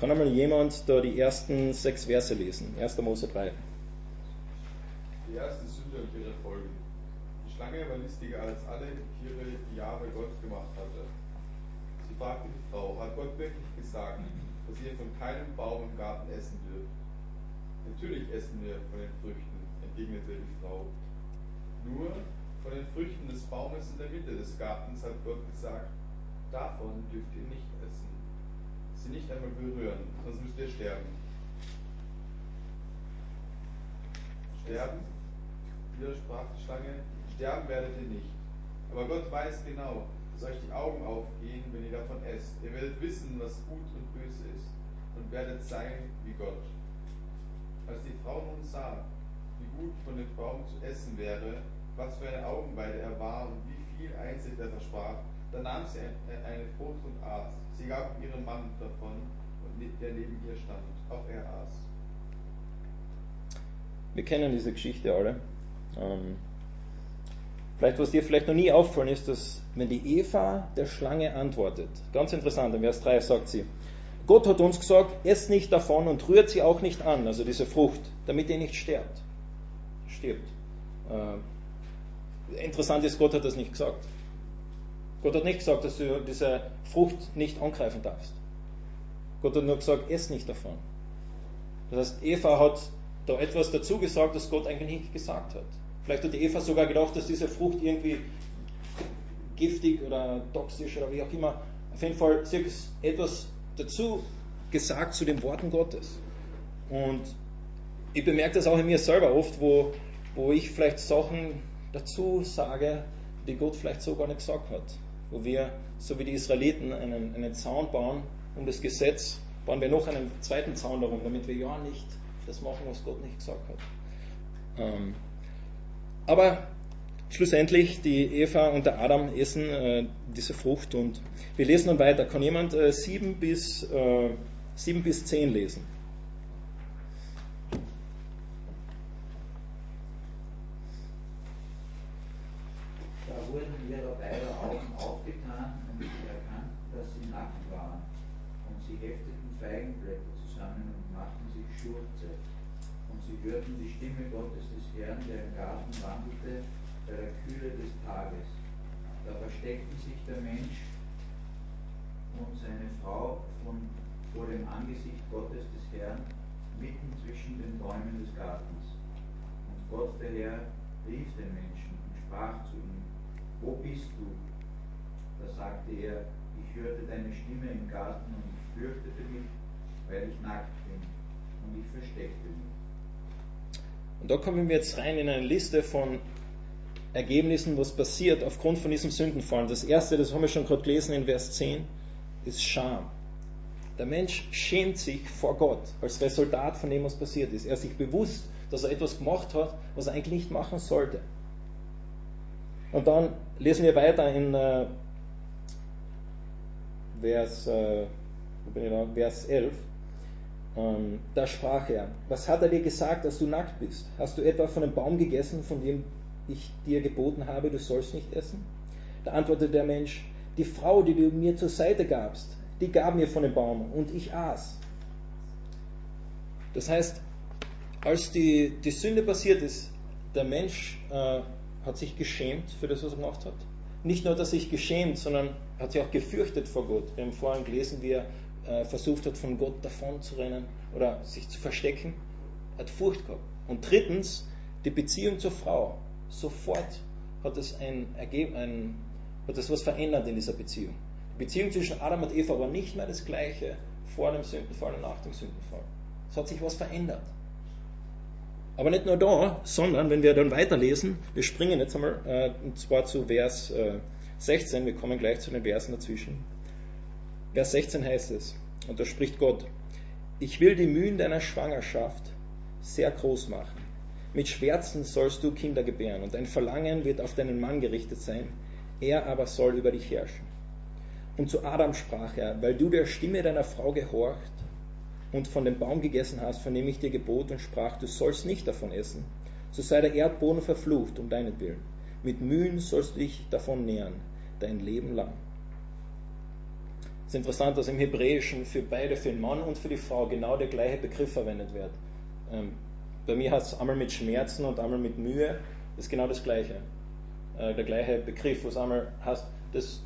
kann einmal jemand da die ersten sechs Verse lesen? 1. Mose 3. Die erste Sünde und ihre Folgen. Schlange war listiger als alle Tiere, die Jahwe Gott gemacht hatte. Sie fragte die Frau, hat Gott wirklich gesagt, dass ihr von keinem Baum im Garten essen dürft? Natürlich essen wir von den Früchten, entgegnete die Frau. Nur von den Früchten des Baumes in der Mitte des Gartens hat Gott gesagt, davon dürft ihr nicht essen. Sie nicht einmal berühren, sonst müsst ihr sterben. Sterben? Widersprach die Schlange, sterben werdet ihr nicht. Aber Gott weiß genau, dass euch die Augen aufgehen, wenn ihr davon esst. Ihr werdet wissen, was gut und böse ist und werdet sein wie Gott. Als die Frau nun sah, wie gut von dem Baum zu essen wäre, was für eine Augenweide er war und wie viel Einsicht er versprach, Da nahm sie eine Frucht und aß. Sie gab ihrem Mann davon, der neben ihr stand. Auch er aß. Wir kennen diese Geschichte alle. Ähm, vielleicht, was dir vielleicht noch nie auffallen ist, dass wenn die Eva der Schlange antwortet, ganz interessant, in Vers 3 sagt sie, Gott hat uns gesagt, esst nicht davon und rührt sie auch nicht an, also diese Frucht, damit ihr nicht sterbt. Stirbt. Äh, interessant ist, Gott hat das nicht gesagt. Gott hat nicht gesagt, dass du diese Frucht nicht angreifen darfst. Gott hat nur gesagt, ess nicht davon. Das heißt, Eva hat da etwas dazu gesagt, das Gott eigentlich nicht gesagt hat. Vielleicht hat die Eva sogar gedacht, dass diese Frucht irgendwie giftig oder toxisch oder wie auch immer. Auf jeden Fall sie hat etwas dazu gesagt zu den Worten Gottes. Und ich bemerke das auch in mir selber oft, wo, wo ich vielleicht Sachen dazu sage, die Gott vielleicht so gar nicht gesagt hat wo wir, so wie die Israeliten, einen, einen Zaun bauen um das Gesetz, bauen wir noch einen zweiten Zaun darum, damit wir ja nicht das machen, was Gott nicht gesagt hat. Ähm, aber schlussendlich, die Eva und der Adam essen äh, diese Frucht und wir lesen dann weiter. Kann jemand äh, 7, bis, äh, 7 bis 10 lesen? Hörten die Stimme Gottes des Herrn, der im Garten wandelte, bei der Kühle des Tages. Da versteckten sich der Mensch und seine Frau von, vor dem Angesicht Gottes des Herrn mitten zwischen den Bäumen des Gartens. Und Gott der Herr rief den Menschen und sprach zu ihm, Wo bist du? Da sagte er, ich hörte deine Stimme im Garten und ich fürchtete mich, weil ich nackt bin, und ich versteckte mich. Und da kommen wir jetzt rein in eine Liste von Ergebnissen, was passiert aufgrund von diesem Sündenfallen. Das erste, das haben wir schon gerade gelesen in Vers 10, ist Scham. Der Mensch schämt sich vor Gott als Resultat von dem, was passiert ist. Er ist sich bewusst, dass er etwas gemacht hat, was er eigentlich nicht machen sollte. Und dann lesen wir weiter in äh, Vers, äh, Vers 11. Ähm, da sprach er, was hat er dir gesagt, dass du nackt bist? Hast du etwa von dem Baum gegessen, von dem ich dir geboten habe, du sollst nicht essen? Da antwortete der Mensch, die Frau, die du mir zur Seite gabst, die gab mir von dem Baum und ich aß. Das heißt, als die, die Sünde passiert ist, der Mensch äh, hat sich geschämt für das, was er gemacht hat. Nicht nur, dass er sich geschämt, sondern hat sich auch gefürchtet vor Gott. Wir haben vorhin gelesen, wie er äh, versucht hat, von Gott davon zu rennen oder sich zu verstecken, hat Furcht gehabt. Und drittens, die Beziehung zur Frau. Sofort hat es ein, ein, was verändert in dieser Beziehung. Die Beziehung zwischen Adam und Eva war nicht mehr das gleiche vor dem Sündenfall und nach dem Sündenfall. Es hat sich was verändert. Aber nicht nur da, sondern wenn wir dann weiterlesen, wir springen jetzt einmal, äh, und zwar zu Vers äh, 16, wir kommen gleich zu den Versen dazwischen. Vers 16 heißt es, und da spricht Gott, ich will die Mühen deiner Schwangerschaft sehr groß machen. Mit Schmerzen sollst du Kinder gebären und dein Verlangen wird auf deinen Mann gerichtet sein, er aber soll über dich herrschen. Und zu Adam sprach er, weil du der Stimme deiner Frau gehorcht und von dem Baum gegessen hast, von dem ich dir gebot und sprach, du sollst nicht davon essen, so sei der Erdboden verflucht um deinetwillen. Mit Mühen sollst du dich davon nähern, dein Leben lang ist interessant, dass im Hebräischen für beide, für den Mann und für die Frau, genau der gleiche Begriff verwendet wird. Ähm, bei mir heißt es einmal mit Schmerzen und einmal mit Mühe, ist genau das gleiche. Äh, der gleiche Begriff, was einmal heißt, das,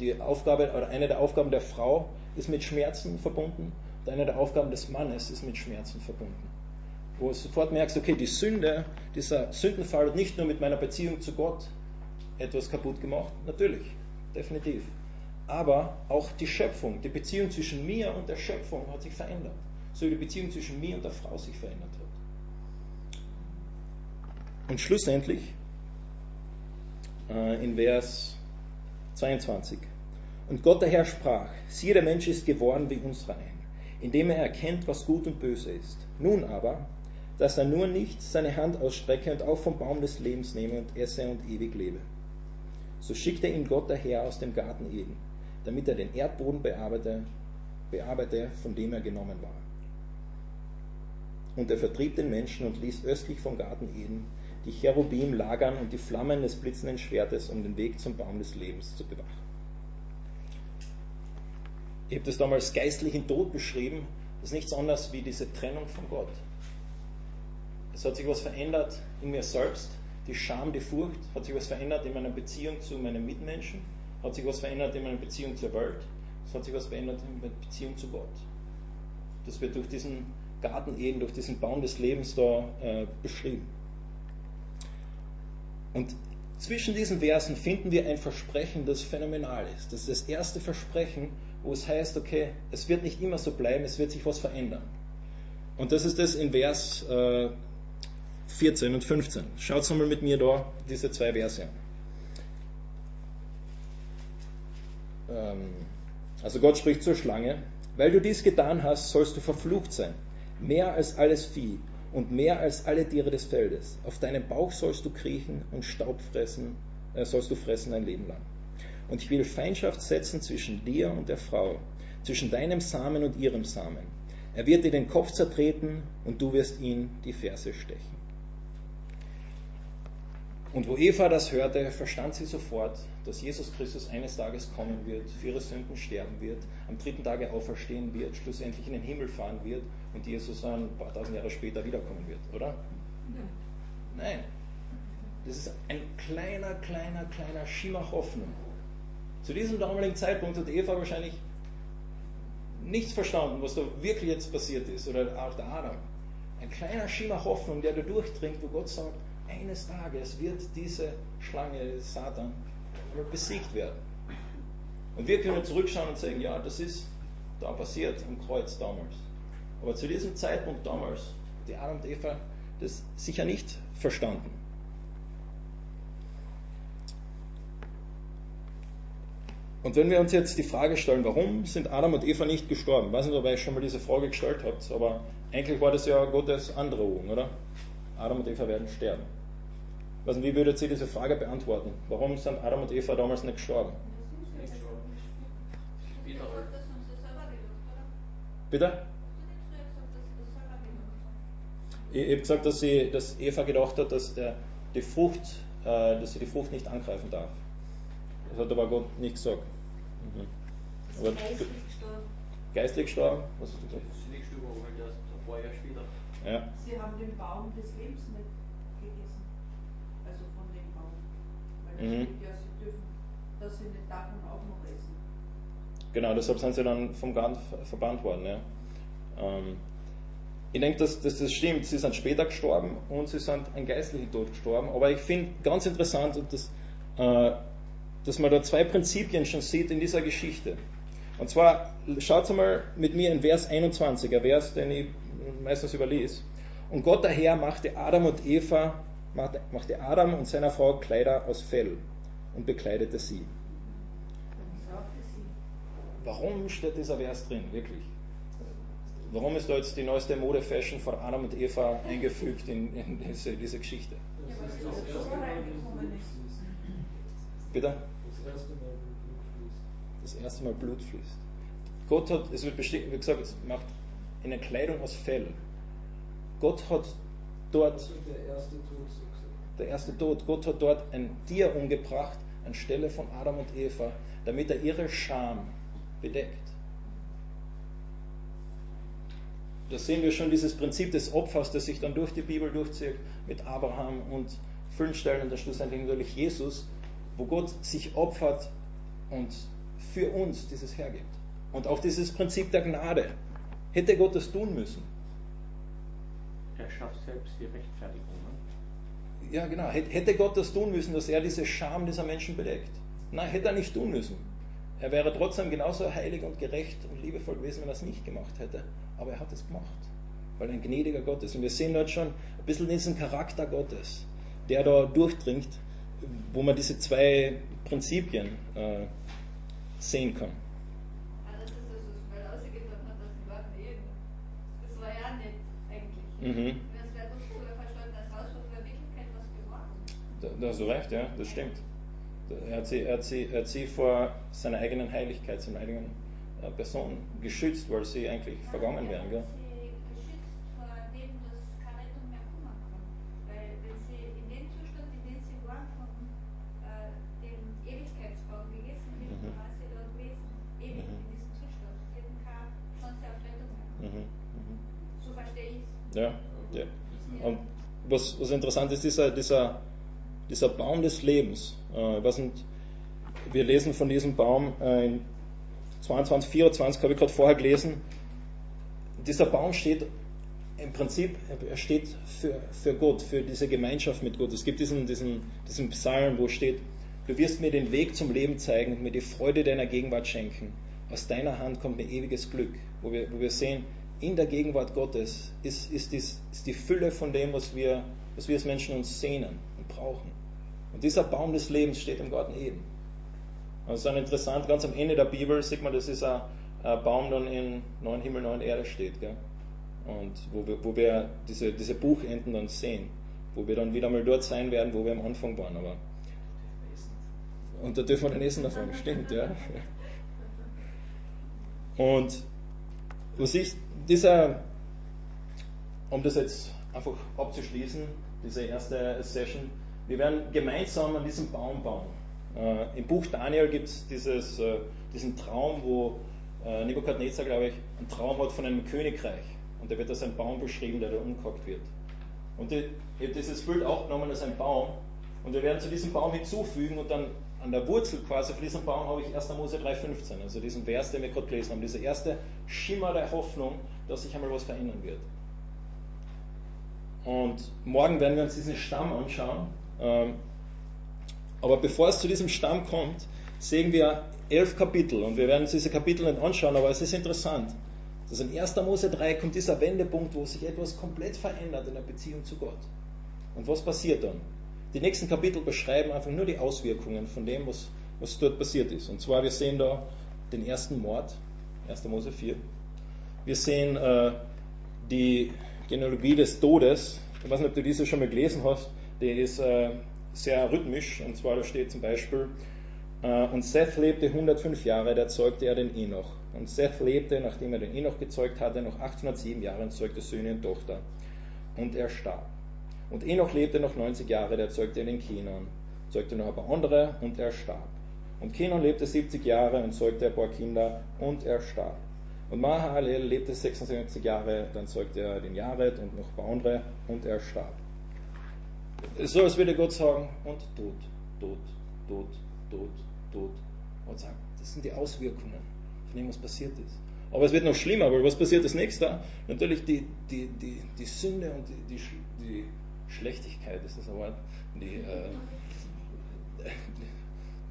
die Aufgabe oder eine der Aufgaben der Frau ist mit Schmerzen verbunden und eine der Aufgaben des Mannes ist mit Schmerzen verbunden. Wo du sofort merkst, okay, die Sünde, dieser Sündenfall hat nicht nur mit meiner Beziehung zu Gott etwas kaputt gemacht, natürlich, definitiv aber auch die Schöpfung, die Beziehung zwischen mir und der Schöpfung hat sich verändert, so wie die Beziehung zwischen mir und der Frau sich verändert hat. Und schlussendlich äh, in Vers 22. Und Gott der Herr sprach, siehe, der Mensch ist geworden wie uns rein, indem er erkennt, was gut und böse ist. Nun aber, dass er nur nicht seine Hand ausstrecke und auch vom Baum des Lebens nehme und esse und ewig lebe. So schickte ihn Gott daher aus dem Garten Eden, damit er den Erdboden bearbeite, bearbeite, von dem er genommen war. Und er vertrieb den Menschen und ließ östlich vom Garten Eden die Cherubim lagern und die Flammen des blitzenden Schwertes, um den Weg zum Baum des Lebens zu bewachen. Ich habe das damals geistlichen Tod beschrieben. Das ist nichts anderes wie diese Trennung von Gott. Es hat sich was verändert in mir selbst. Die Scham, die Furcht, hat sich was verändert in meiner Beziehung zu meinen Mitmenschen, hat sich was verändert in meiner Beziehung zur Welt, es hat sich was verändert in meiner Beziehung zu Gott. Das wird durch diesen Garten Eden, durch diesen Baum des Lebens da äh, beschrieben. Und zwischen diesen Versen finden wir ein Versprechen, das phänomenal ist. Das ist das erste Versprechen, wo es heißt, okay, es wird nicht immer so bleiben, es wird sich was verändern. Und das ist das in Vers äh, 14 und 15. Schaut mal mit mir da diese zwei Verse an. Also Gott spricht zur Schlange, weil du dies getan hast, sollst du verflucht sein, mehr als alles Vieh und mehr als alle Tiere des Feldes. Auf deinem Bauch sollst du kriechen und Staub fressen, äh, sollst du fressen ein Leben lang. Und ich will Feindschaft setzen zwischen dir und der Frau, zwischen deinem Samen und ihrem Samen. Er wird dir den Kopf zertreten und du wirst ihn die Ferse stechen. Und wo Eva das hörte, verstand sie sofort, dass Jesus Christus eines Tages kommen wird, für ihre Sünden sterben wird, am dritten Tage auferstehen wird, schlussendlich in den Himmel fahren wird und Jesus ein paar tausend Jahre später wiederkommen wird, oder? Nein. Das ist ein kleiner, kleiner, kleiner Schimmer Hoffnung. Zu diesem damaligen Zeitpunkt hat Eva wahrscheinlich nichts verstanden, was da wirklich jetzt passiert ist, oder auch der Adam. Ein kleiner Schimmer Hoffnung, der da durchdringt, wo Gott sagt, eines Tages wird diese Schlange, Satan, besiegt werden. Und wir können zurückschauen und sagen, ja, das ist da passiert am Kreuz damals. Aber zu diesem Zeitpunkt damals, die Adam und Eva das sicher nicht verstanden. Und wenn wir uns jetzt die Frage stellen, warum sind Adam und Eva nicht gestorben? Ich weiß nicht, ob ihr schon mal diese Frage gestellt habt, aber eigentlich war das ja Gottes Androhung, oder? Adam und Eva werden sterben. Also wie würdet ihr diese Frage beantworten? Warum sind Adam und Eva damals nicht gestorben? Bitte? Ich habe gesagt, dass, sie, dass Eva gedacht hat, dass der, die Frucht, äh, dass sie die Frucht nicht angreifen darf. Das hat aber Gott nicht gesagt. Mhm. Aber geistlich gestorben. Geistlich gestorben? Was hast du gesagt? Sie ist nicht gestorben, weil davor ja später. Ja. Sie haben den Baum des Lebens nicht gegessen. Also von dem Baum. Weil da Mhm. ja, sie dürfen, dass sie nicht davon auch noch essen. Genau, deshalb sind sie dann vom Garten ver- verbannt worden. Ja. Ähm, ich denke, dass, dass das stimmt. Sie sind später gestorben und sie sind einen geistlichen Tod gestorben. Aber ich finde ganz interessant, und das, äh, dass man da zwei Prinzipien schon sieht in dieser Geschichte. Und zwar, schaut mal mit mir in Vers 21, ein Vers, den ich meistens überlese. Und Gott daher machte Adam und Eva, machte, Adam und seiner Frau Kleider aus Fell und bekleidete sie. Warum steht dieser Vers drin, wirklich? Warum ist da jetzt die neueste Mode-Fashion von Adam und Eva eingefügt in, in diese, diese Geschichte? Bitte? Das erste Mal, Blut fließt. Das erste Mal Blut fließt. Gott hat, es wird bestimmt, wie gesagt, es macht eine Kleidung aus Fell. Gott hat dort, der erste Tod so gesagt. der erste Tod, Gott hat dort ein Tier umgebracht anstelle von Adam und Eva, damit er ihre Scham bedeckt. Da sehen wir schon dieses Prinzip des Opfers, das sich dann durch die Bibel durchzieht mit Abraham und vielen Stellen und dann schlussendlich natürlich Jesus, wo Gott sich opfert und für uns dieses hergibt. Und auch dieses Prinzip der Gnade. Hätte Gott das tun müssen? Schafft selbst die Rechtfertigung. Ne? Ja, genau. Hätte hätte Gott das tun müssen, dass er diese Scham dieser Menschen bedeckt? Nein, hätte er nicht tun müssen. Er wäre trotzdem genauso heilig und gerecht und liebevoll gewesen, wenn er es nicht gemacht hätte. Aber er hat es gemacht, weil er ein gnädiger Gott ist. Und wir sehen dort schon ein bisschen diesen Charakter Gottes, der da durchdringt, wo man diese zwei Prinzipien äh, sehen kann. Ah, das ist das, was mal rausgetan hat, dass die Warten eben. Das war ja nicht eigentlich. Mhm. Das wäre doch so, er verstanden als Haus, hat in Wirklichkeit was Da, da hast du recht, ja, das stimmt. Er hat sie, er hat sie, er hat sie vor seiner eigenen Heiligkeit, seiner eigenen äh, Person geschützt, weil sie eigentlich vergangen wären. Gell? Sie geschützt vor dem, dass keine Rettung mehr kommen kann. Weil wenn sie in dem Zustand, in dem sie waren, von äh, dem Ewigkeitsbaum gegessen hätten, Mhm. waren sie dort gewesen. Ewig Mhm. in diesem Zustand. Sie hätten keine Chance auf Rettung mehr. Mhm. Mhm. So verstehe ich es. Ja, ja. Und was, was interessant ist, dieser, dieser, dieser Baum des Lebens. Äh, weiß nicht, wir lesen von diesem Baum äh, in 22, 24, habe ich gerade vorher gelesen. Dieser Baum steht im Prinzip, er steht für, für Gott, für diese Gemeinschaft mit Gott. Es gibt diesen, diesen, diesen Psalm, wo steht, du wirst mir den Weg zum Leben zeigen und mir die Freude deiner Gegenwart schenken. Aus deiner Hand kommt mir ewiges Glück, wo wir, wo wir sehen, in der Gegenwart Gottes ist, ist, dies, ist die Fülle von dem, was wir, was wir als Menschen uns sehnen und brauchen. Und dieser Baum des Lebens steht im Garten Eden. Also dann interessant, ganz am Ende der Bibel sieht man, dass dieser ein Baum dann in neuen Himmel, neuen Erde steht. Gell? Und wo wir, wo wir diese, diese Buchenden dann sehen, wo wir dann wieder mal dort sein werden, wo wir am Anfang waren. Aber und da dürfen wir dann essen davon, stimmt, ja. Und was ich, dieser, um das jetzt einfach abzuschließen, diese erste Session, wir werden gemeinsam an diesem Baum bauen. Äh, Im Buch Daniel gibt es äh, diesen Traum, wo äh, Nebukadnezar, glaube ich, einen Traum hat von einem Königreich. Und da wird als ein Baum beschrieben, der da umgehackt wird. Und ich habe dieses Bild auch genommen als ein Baum. Und wir werden zu diesem Baum hinzufügen und dann an der Wurzel quasi von diesem Baum habe ich 1. Mose 3,15, also diesen Vers, den wir gerade gelesen haben, dieser erste Schimmer der Hoffnung, dass sich einmal was verändern wird. Und morgen werden wir uns diesen Stamm anschauen. Ähm, aber bevor es zu diesem Stamm kommt, sehen wir elf Kapitel und wir werden uns diese Kapitel nicht anschauen, aber es ist interessant. dass in 1. Mose 3 kommt dieser Wendepunkt, wo sich etwas komplett verändert in der Beziehung zu Gott. Und was passiert dann? Die nächsten Kapitel beschreiben einfach nur die Auswirkungen von dem, was, was dort passiert ist. Und zwar, wir sehen da den ersten Mord, 1. Mose 4. Wir sehen äh, die Genealogie des Todes. Ich weiß nicht, ob du diese schon mal gelesen hast. Die ist äh, sehr rhythmisch. Und zwar, da steht zum Beispiel, äh, und Seth lebte 105 Jahre, da zeugte er den Enoch. Und Seth lebte, nachdem er den Enoch gezeugt hatte, noch 807 Jahre und zeugte Söhne und Tochter. Und er starb. Und Enoch lebte noch 90 Jahre, der zeugte er den Kenan, zeugte noch ein paar andere und er starb. Und Kenan lebte 70 Jahre und zeugte ein paar Kinder und er starb. Und Mahalalel lebte 66 Jahre, dann zeugte er den Jared und noch ein paar andere und er starb. So als würde Gott sagen, und tot, tot, tot, tot, tot. Und sagen, das sind die Auswirkungen von dem, was passiert ist. Aber es wird noch schlimmer, weil was passiert als nächster? Natürlich die, die, die, die Sünde und die, die, die Schlechtigkeit, ist das ein Wort? Die, äh,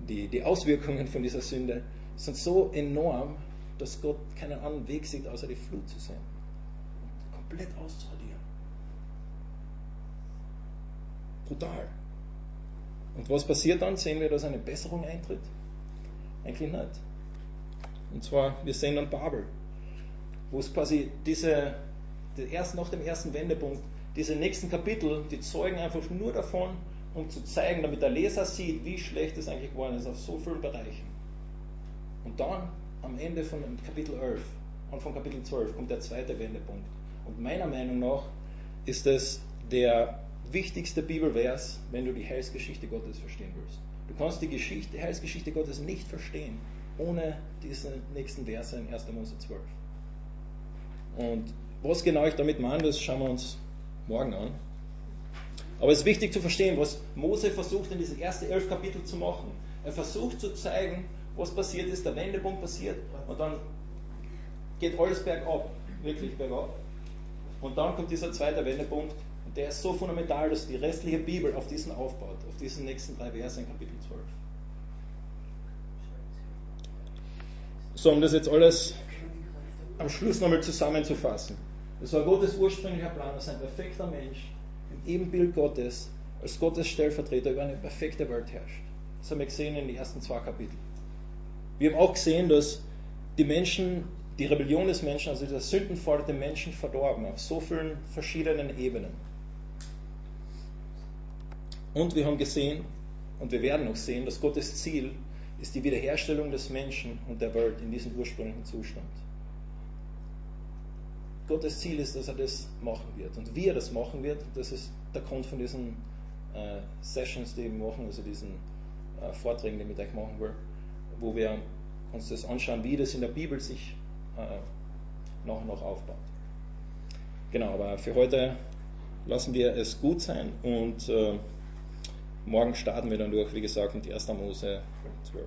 die, die Auswirkungen von dieser Sünde sind so enorm, dass Gott keinen anderen Weg sieht, außer die Flut zu sehen. Komplett auszuradieren. Brutal. Und was passiert dann? Sehen wir, dass eine Besserung eintritt? Eigentlich nicht. Und zwar, wir sehen dann Babel, wo es quasi diese, die erst, nach dem ersten Wendepunkt, diese nächsten Kapitel, die zeugen einfach nur davon, um zu zeigen, damit der Leser sieht, wie schlecht es eigentlich geworden ist auf so vielen Bereichen. Und dann am Ende von Kapitel 11, Anfang Kapitel 12, kommt der zweite Wendepunkt. Und meiner Meinung nach ist es der wichtigste Bibelvers, wenn du die Heilsgeschichte Gottes verstehen willst. Du kannst die Geschichte, die Heilsgeschichte Gottes nicht verstehen, ohne diese nächsten Verse in 1. Mose 12. Und was genau ich damit meine, das schauen wir uns morgen an. Aber es ist wichtig zu verstehen, was Mose versucht in diese ersten elf Kapitel zu machen. Er versucht zu zeigen, was passiert ist, der Wendepunkt passiert und dann geht alles bergab, wirklich bergab. Und dann kommt dieser zweite Wendepunkt und der ist so fundamental, dass die restliche Bibel auf diesen aufbaut, auf diesen nächsten drei Verse in Kapitel 12. So, um das jetzt alles am Schluss nochmal zusammenzufassen. Das war Gottes ursprünglicher Plan, dass ein perfekter Mensch im Ebenbild Gottes als Gottes Stellvertreter über eine perfekte Welt herrscht. Das haben wir gesehen in den ersten zwei Kapiteln. Wir haben auch gesehen, dass die Menschen, die Rebellion des Menschen, also der Sündenfall den Menschen verdorben, auf so vielen verschiedenen Ebenen. Und wir haben gesehen, und wir werden noch sehen, dass Gottes Ziel ist die Wiederherstellung des Menschen und der Welt in diesem ursprünglichen Zustand. Gottes Ziel ist, dass er das machen wird. Und wie er das machen wird, das ist der Grund von diesen äh, Sessions, die wir machen, also diesen äh, Vorträgen, die ich mit euch machen will, wo wir uns das anschauen, wie das in der Bibel sich äh, nach und nach aufbaut. Genau, aber für heute lassen wir es gut sein und äh, morgen starten wir dann durch, wie gesagt, mit 1. Mose 12.